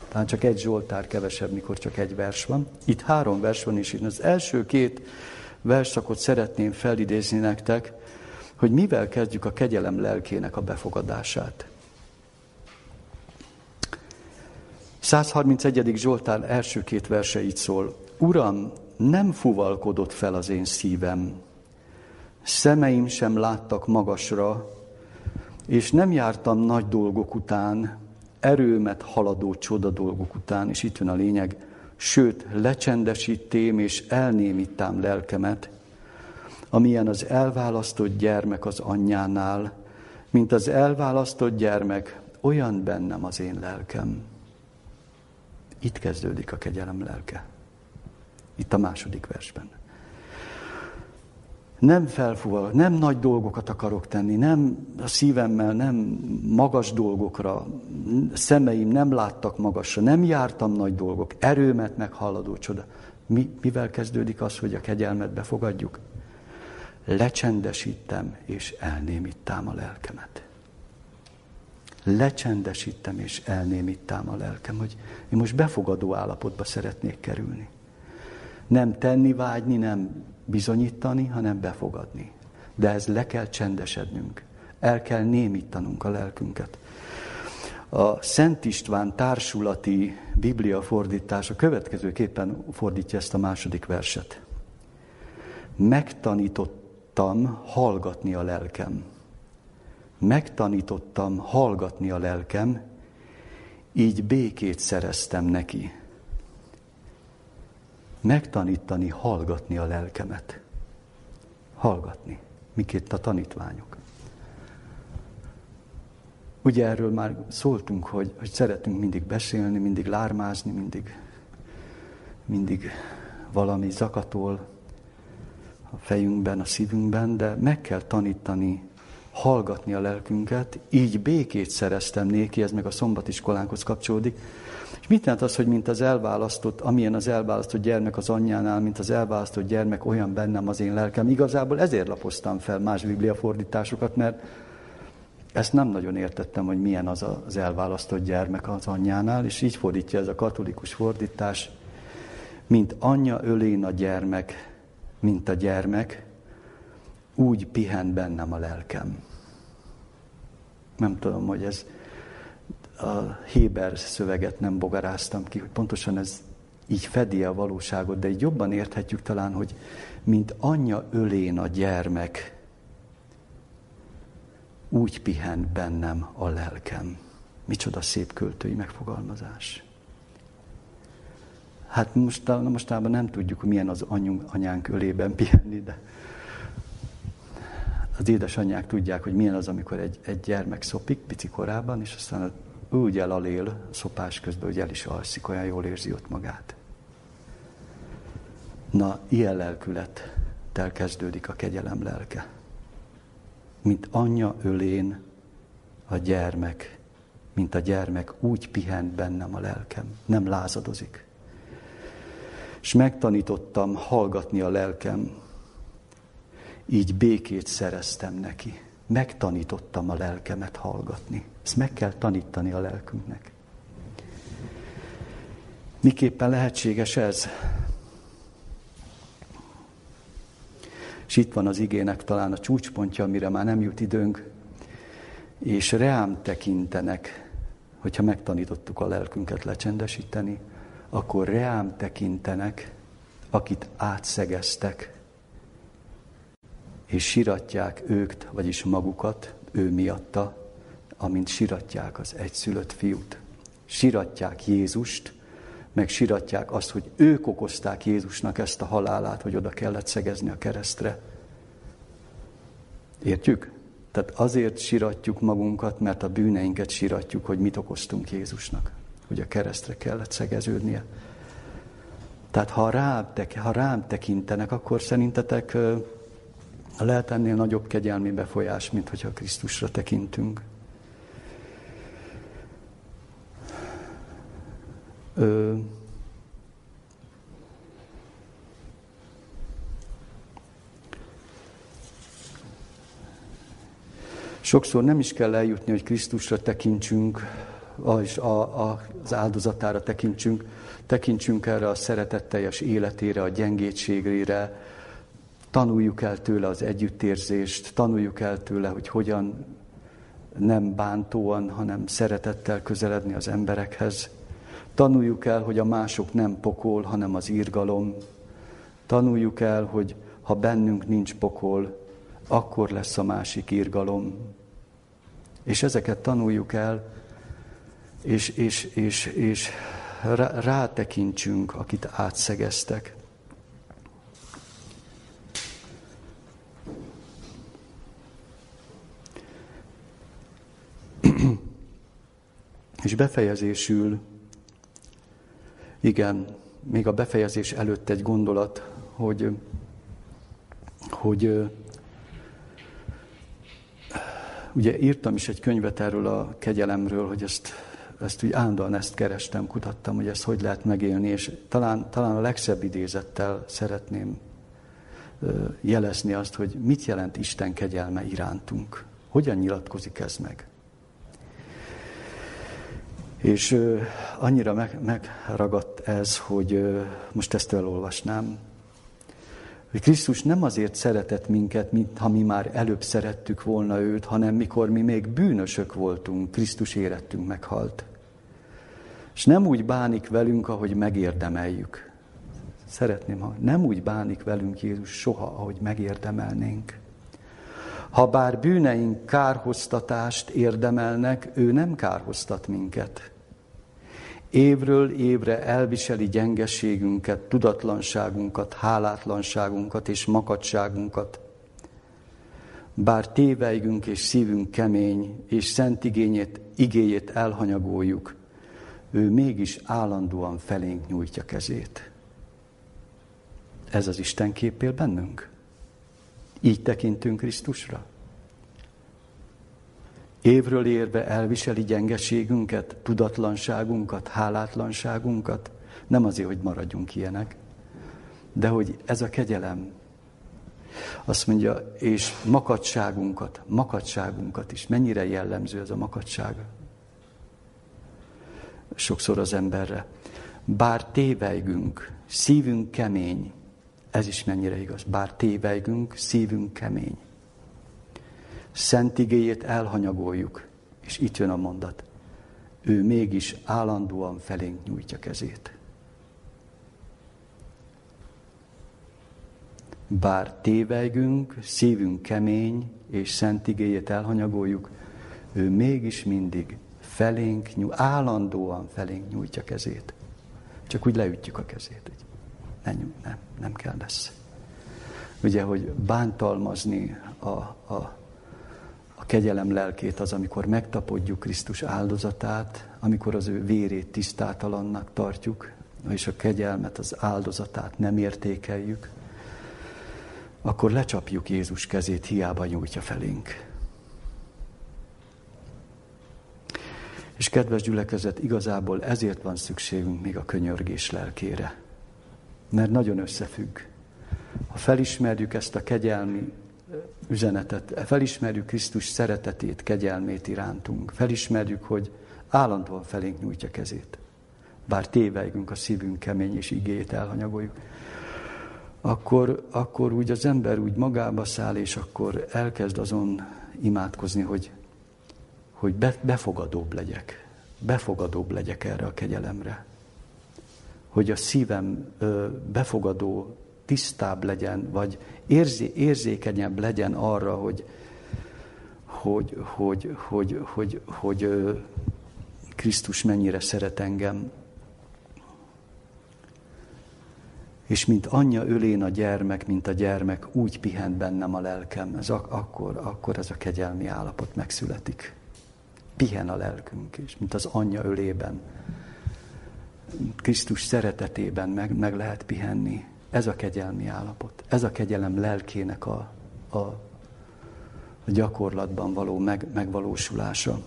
Talán csak egy Zsoltár kevesebb, mikor csak egy vers van. Itt három vers van, és én az első két verszakot szeretném felidézni nektek, hogy mivel kezdjük a kegyelem lelkének a befogadását. 131. Zsoltár első két verse így szól. Uram, nem fuvalkodott fel az én szívem, szemeim sem láttak magasra, és nem jártam nagy dolgok után, erőmet haladó csoda dolgok után, és itt van a lényeg, sőt, lecsendesítém és elnémítám lelkemet, amilyen az elválasztott gyermek az anyjánál, mint az elválasztott gyermek, olyan bennem az én lelkem. Itt kezdődik a kegyelem lelke. Itt a második versben. Nem felfúval, nem nagy dolgokat akarok tenni, nem a szívemmel, nem magas dolgokra, szemeim nem láttak magasra, nem jártam nagy dolgok, erőmet meghalladó csoda. Mi, mivel kezdődik az, hogy a kegyelmet befogadjuk? Lecsendesítem és elnémítám a lelkemet. Lecsendesítem és elnémítám a lelkem, hogy én most befogadó állapotba szeretnék kerülni. Nem tenni vágyni, nem bizonyítani, hanem befogadni. De ez le kell csendesednünk. El kell némítanunk a lelkünket. A Szent István társulati Biblia fordítása következőképpen fordítja ezt a második verset. Megtanítottam hallgatni a lelkem. Megtanítottam hallgatni a lelkem, így békét szereztem neki megtanítani, hallgatni a lelkemet. Hallgatni. Miként a tanítványok. Ugye erről már szóltunk, hogy, hogy szeretünk mindig beszélni, mindig lármázni, mindig, mindig valami zakatol a fejünkben, a szívünkben, de meg kell tanítani, hallgatni a lelkünket, így békét szereztem néki, ez meg a szombatiskolánkhoz kapcsolódik, és mit jelent az, hogy mint az elválasztott, amilyen az elválasztott gyermek az anyjánál, mint az elválasztott gyermek, olyan bennem az én lelkem. Igazából ezért lapoztam fel más bibliafordításokat, mert ezt nem nagyon értettem, hogy milyen az az elválasztott gyermek az anyjánál, és így fordítja ez a katolikus fordítás, mint anyja ölén a gyermek, mint a gyermek, úgy pihen bennem a lelkem. Nem tudom, hogy ez a Héber szöveget nem bogaráztam ki, hogy pontosan ez így fedi a valóságot, de így jobban érthetjük talán, hogy mint anyja ölén a gyermek, úgy pihen bennem a lelkem. Micsoda szép költői megfogalmazás. Hát most, mostában nem tudjuk, milyen az anyunk, anyánk ölében pihenni, de az édesanyják tudják, hogy milyen az, amikor egy, egy gyermek szopik pici korában, és aztán úgy elalél szopás közben, hogy el is alszik, olyan jól érzi ott magát. Na, ilyen lelkülettel kezdődik a kegyelem lelke. Mint anyja ölén a gyermek, mint a gyermek, úgy pihent bennem a lelkem, nem lázadozik. És megtanítottam hallgatni a lelkem, így békét szereztem neki. Megtanítottam a lelkemet hallgatni. Ezt meg kell tanítani a lelkünknek. Miképpen lehetséges ez? És itt van az igének talán a csúcspontja, amire már nem jut időnk, és reám tekintenek, hogyha megtanítottuk a lelkünket lecsendesíteni, akkor reám tekintenek, akit átszegeztek, és siratják őkt, vagyis magukat, ő miatta, amint siratják az egyszülött fiút. Siratják Jézust, meg siratják azt, hogy ők okozták Jézusnak ezt a halálát, hogy oda kellett szegezni a keresztre. Értjük? Tehát azért siratjuk magunkat, mert a bűneinket siratjuk, hogy mit okoztunk Jézusnak, hogy a keresztre kellett szegeződnie. Tehát ha rám, ha rám tekintenek, akkor szerintetek lehet ennél nagyobb kegyelmi befolyás, mint hogyha Krisztusra tekintünk. Ö, Sokszor nem is kell eljutni, hogy Krisztusra tekintsünk, és a, a, az áldozatára tekintsünk, tekintsünk erre a szeretetteljes életére, a gyengétségére, tanuljuk el tőle az együttérzést, tanuljuk el tőle, hogy hogyan nem bántóan, hanem szeretettel közeledni az emberekhez. Tanuljuk el, hogy a mások nem pokol, hanem az írgalom. Tanuljuk el, hogy ha bennünk nincs pokol, akkor lesz a másik írgalom. És ezeket tanuljuk el, és, és, és, és rátekintsünk, akit átszegeztek. És befejezésül, igen, még a befejezés előtt egy gondolat, hogy hogy ugye írtam is egy könyvet erről a kegyelemről, hogy ezt, ezt úgy állandóan ezt kerestem, kutattam, hogy ezt hogy lehet megélni, és talán, talán a legszebb idézettel szeretném jelezni azt, hogy mit jelent Isten kegyelme irántunk. Hogyan nyilatkozik ez meg? És ö, annyira meg, megragadt ez, hogy ö, most ezt elolvasnám, hogy Krisztus nem azért szeretett minket, mint ha mi már előbb szerettük volna őt, hanem mikor mi még bűnösök voltunk, Krisztus érettünk meghalt. És nem úgy bánik velünk, ahogy megérdemeljük. Szeretném, ha nem úgy bánik velünk Jézus soha, ahogy megérdemelnénk. Ha bár bűneink kárhoztatást érdemelnek, ő nem kárhoztat minket. Évről évre elviseli gyengeségünket, tudatlanságunkat, hálátlanságunkat és makadságunkat. Bár téveigünk és szívünk kemény, és szent igényét, igéjét elhanyagoljuk, ő mégis állandóan felénk nyújtja kezét. Ez az Isten képél bennünk? Így tekintünk Krisztusra? Évről érve elviseli gyengeségünket, tudatlanságunkat, hálátlanságunkat. Nem azért, hogy maradjunk ilyenek, de hogy ez a kegyelem. Azt mondja, és makadságunkat, makadságunkat is. Mennyire jellemző ez a makadság? Sokszor az emberre. Bár tévejgünk, szívünk kemény, ez is mennyire igaz. Bár tévejgünk, szívünk kemény. Szent igéjét elhanyagoljuk, és itt jön a mondat. Ő mégis állandóan felénk nyújtja kezét. Bár tévejgünk, szívünk kemény, és szent igéjét elhanyagoljuk, ő mégis mindig felénk, nyújt, állandóan felénk nyújtja kezét. Csak úgy leütjük a kezét. Nem, nem, nem kell lesz. Ugye, hogy bántalmazni a, a, a kegyelem lelkét az, amikor megtapodjuk Krisztus áldozatát, amikor az ő vérét tisztátalannak tartjuk, és a kegyelmet, az áldozatát nem értékeljük, akkor lecsapjuk Jézus kezét, hiába nyújtja felénk. És kedves gyülekezet, igazából ezért van szükségünk még a könyörgés lelkére. Mert nagyon összefügg. Ha felismerjük ezt a kegyelmi üzenetet, felismerjük Krisztus szeretetét, kegyelmét irántunk, felismerjük, hogy állandóan felénk nyújtja kezét. Bár téveigünk, a szívünk kemény és igét elhanyagoljuk, akkor, akkor úgy az ember úgy magába száll, és akkor elkezd azon imádkozni, hogy, hogy befogadóbb legyek. Befogadóbb legyek erre a kegyelemre. Hogy a szívem befogadó tisztább legyen, vagy érzé, érzékenyebb legyen arra, hogy, hogy, hogy, hogy, hogy, hogy, hogy Krisztus mennyire szeret engem. És mint anyja ölén a gyermek, mint a gyermek, úgy pihent bennem a lelkem. Ez ak- akkor, akkor ez a kegyelmi állapot megszületik. Pihen a lelkünk, és mint az anyja ölében, Krisztus szeretetében meg, meg lehet pihenni. Ez a kegyelmi állapot. Ez a kegyelem lelkének a, a, a gyakorlatban való meg, megvalósulása.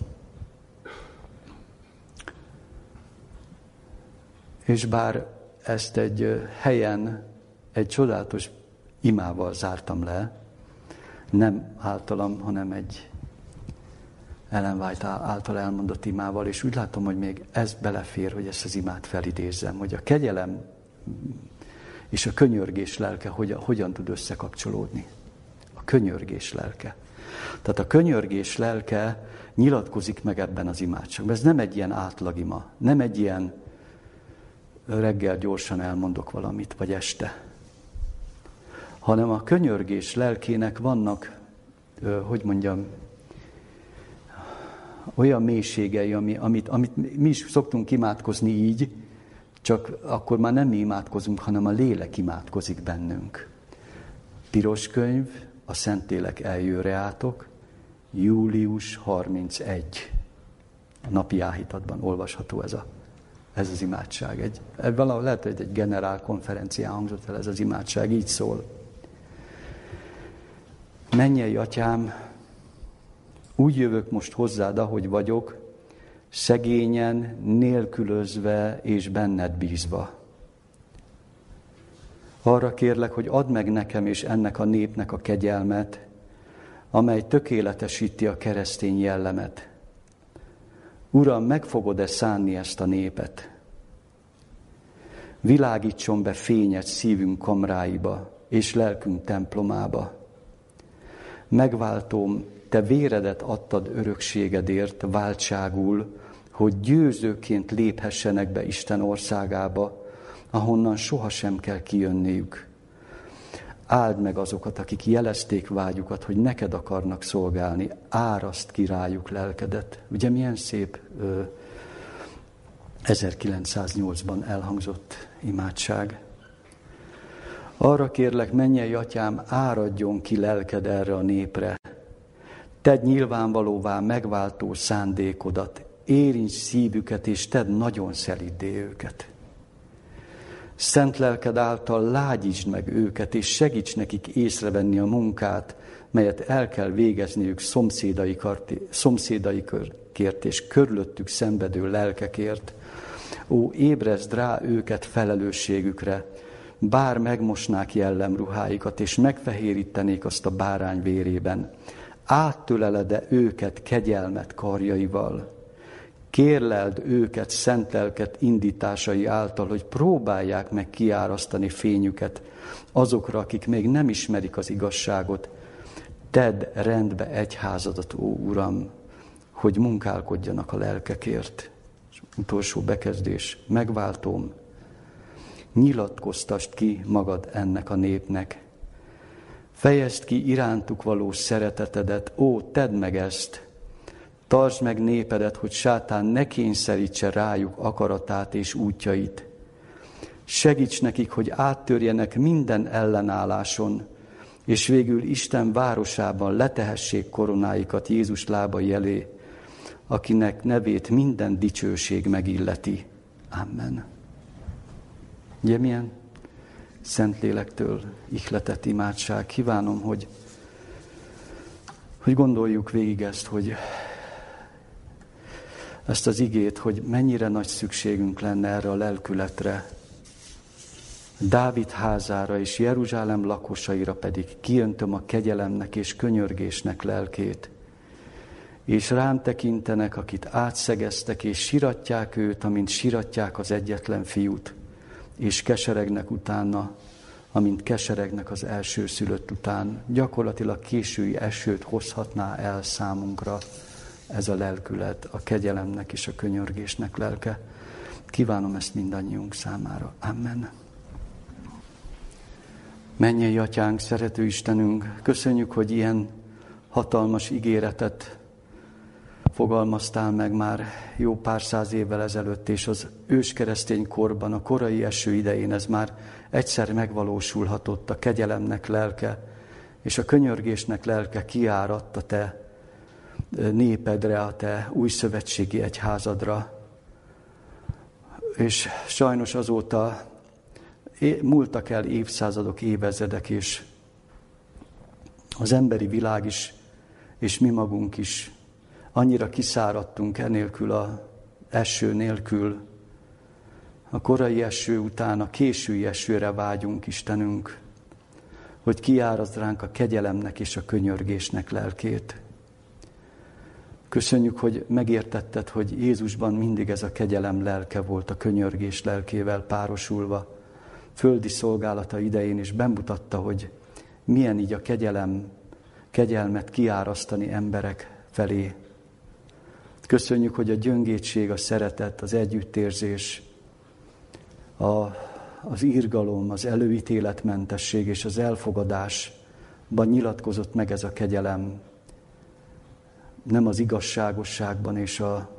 És bár ezt egy helyen, egy csodálatos imával zártam le, nem általam, hanem egy Ellen White által elmondott imával, és úgy látom, hogy még ez belefér, hogy ezt az imát felidézzem, hogy a kegyelem és a könyörgés lelke hogyan, hogyan tud összekapcsolódni. A könyörgés lelke. Tehát a könyörgés lelke nyilatkozik meg ebben az imádságban. Ez nem egy ilyen átlagima, nem egy ilyen reggel gyorsan elmondok valamit, vagy este. Hanem a könyörgés lelkének vannak, hogy mondjam, olyan mélységei, ami, amit, amit mi is szoktunk imádkozni így, csak akkor már nem mi imádkozunk, hanem a lélek imádkozik bennünk. Piros könyv, a Szentlélek eljöre átok, július 31. A napi áhítatban olvasható ez, a, ez az imádság. Egy, valahol lehet, hogy egy generál konferencián hangzott el ez az imádság, így szól. Mennyei atyám, úgy jövök most hozzád, ahogy vagyok, szegényen, nélkülözve és benned bízva. Arra kérlek, hogy add meg nekem és ennek a népnek a kegyelmet, amely tökéletesíti a keresztény jellemet. Uram, meg fogod-e szánni ezt a népet? Világítson be fényet szívünk kamráiba és lelkünk templomába. Megváltom, te véredet adtad örökségedért váltságul, hogy győzőként léphessenek be Isten országába, ahonnan sohasem kell kijönniük. Áld meg azokat, akik jelezték vágyukat, hogy neked akarnak szolgálni, áraszt királyuk lelkedet. Ugye milyen szép ö, 1908-ban elhangzott imádság. Arra kérlek, mennyei atyám, áradjon ki lelked erre a népre. Tedd nyilvánvalóvá megváltó szándékodat, érints szívüket, és tedd nagyon szelidé őket. Szent lelked által lágyítsd meg őket, és segíts nekik észrevenni a munkát, melyet el kell végezniük szomszédaikért és körülöttük szenvedő lelkekért. Ó, ébrezd rá őket felelősségükre, bár megmosnák jellemruháikat, és megfehérítenék azt a bárány vérében, áttölelede őket kegyelmet karjaival. Kérleld őket szent lelket indításai által, hogy próbálják meg kiárasztani fényüket azokra, akik még nem ismerik az igazságot. Tedd rendbe egyházadat, ó Uram, hogy munkálkodjanak a lelkekért. És utolsó bekezdés, megváltom, nyilatkoztast ki magad ennek a népnek. Fejezd ki irántuk való szeretetedet, ó, tedd meg ezt, Tartsd meg népedet, hogy sátán ne kényszerítse rájuk akaratát és útjait. Segíts nekik, hogy áttörjenek minden ellenálláson, és végül Isten városában letehessék koronáikat Jézus lábai elé, akinek nevét minden dicsőség megilleti. Amen. Ugye milyen Szentlélektől ihletett imádság. Kívánom, hogy, hogy gondoljuk végig ezt, hogy ezt az igét, hogy mennyire nagy szükségünk lenne erre a lelkületre. Dávid házára és Jeruzsálem lakosaira pedig kiöntöm a kegyelemnek és könyörgésnek lelkét. És rám tekintenek, akit átszegeztek, és siratják őt, amint siratják az egyetlen fiút, és keseregnek utána, amint keseregnek az első szülött után. Gyakorlatilag késői esőt hozhatná el számunkra ez a lelkület, a kegyelemnek és a könyörgésnek lelke. Kívánom ezt mindannyiunk számára. Amen. Mennyei atyánk, szerető Istenünk, köszönjük, hogy ilyen hatalmas ígéretet fogalmaztál meg már jó pár száz évvel ezelőtt, és az őskeresztény korban, a korai eső idején ez már egyszer megvalósulhatott, a kegyelemnek lelke, és a könyörgésnek lelke kiáradt a te népedre, a te új szövetségi egyházadra. És sajnos azóta múltak el évszázadok, évezredek, és az emberi világ is, és mi magunk is annyira kiszáradtunk enélkül a eső nélkül, a korai eső után a késői esőre vágyunk, Istenünk, hogy kiárazd ránk a kegyelemnek és a könyörgésnek lelkét. Köszönjük, hogy megértetted, hogy Jézusban mindig ez a kegyelem lelke volt, a könyörgés lelkével párosulva, földi szolgálata idején is bemutatta, hogy milyen így a kegyelem, kegyelmet kiárasztani emberek felé. Köszönjük, hogy a gyöngétség, a szeretet, az együttérzés, a, az írgalom, az előítéletmentesség és az elfogadásban nyilatkozott meg ez a kegyelem, nem az igazságosságban és a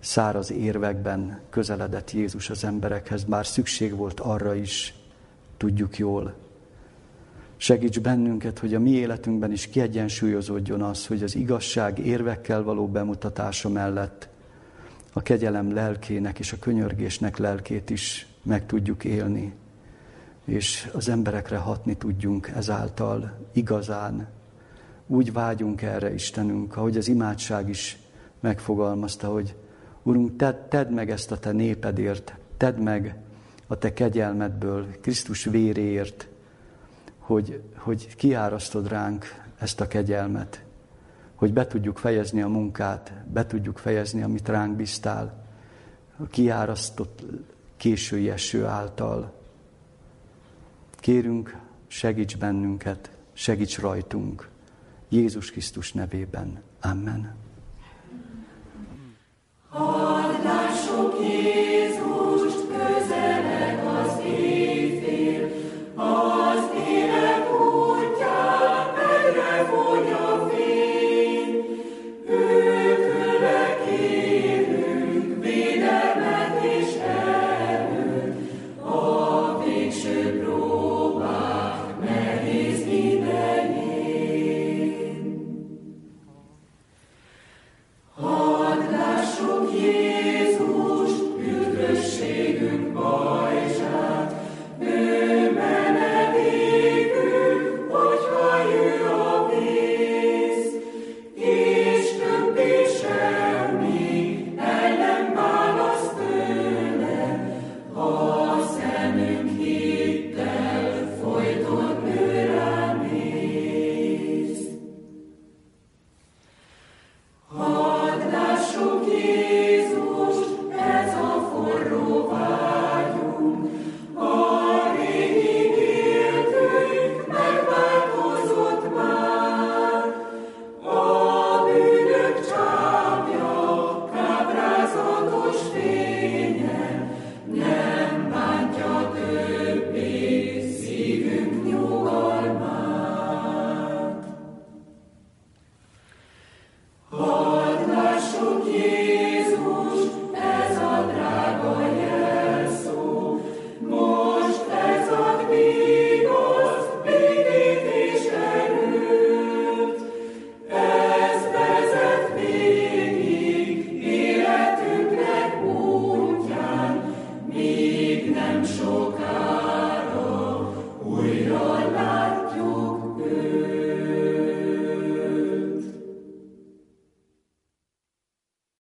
száraz érvekben közeledett Jézus az emberekhez, bár szükség volt arra is, tudjuk jól. Segíts bennünket, hogy a mi életünkben is kiegyensúlyozódjon az, hogy az igazság érvekkel való bemutatása mellett a kegyelem lelkének és a könyörgésnek lelkét is meg tudjuk élni, és az emberekre hatni tudjunk ezáltal igazán. Úgy vágyunk erre, Istenünk, ahogy az imádság is megfogalmazta, hogy Urunk, tedd, tedd meg ezt a Te népedért, tedd meg a Te kegyelmedből, Krisztus véréért, hogy, hogy kiárasztod ránk ezt a kegyelmet, hogy be tudjuk fejezni a munkát, be tudjuk fejezni, amit ránk biztál, a kiárasztott késői eső által. Kérünk, segíts bennünket, segíts rajtunk, Jézus Krisztus nevében. Amen. All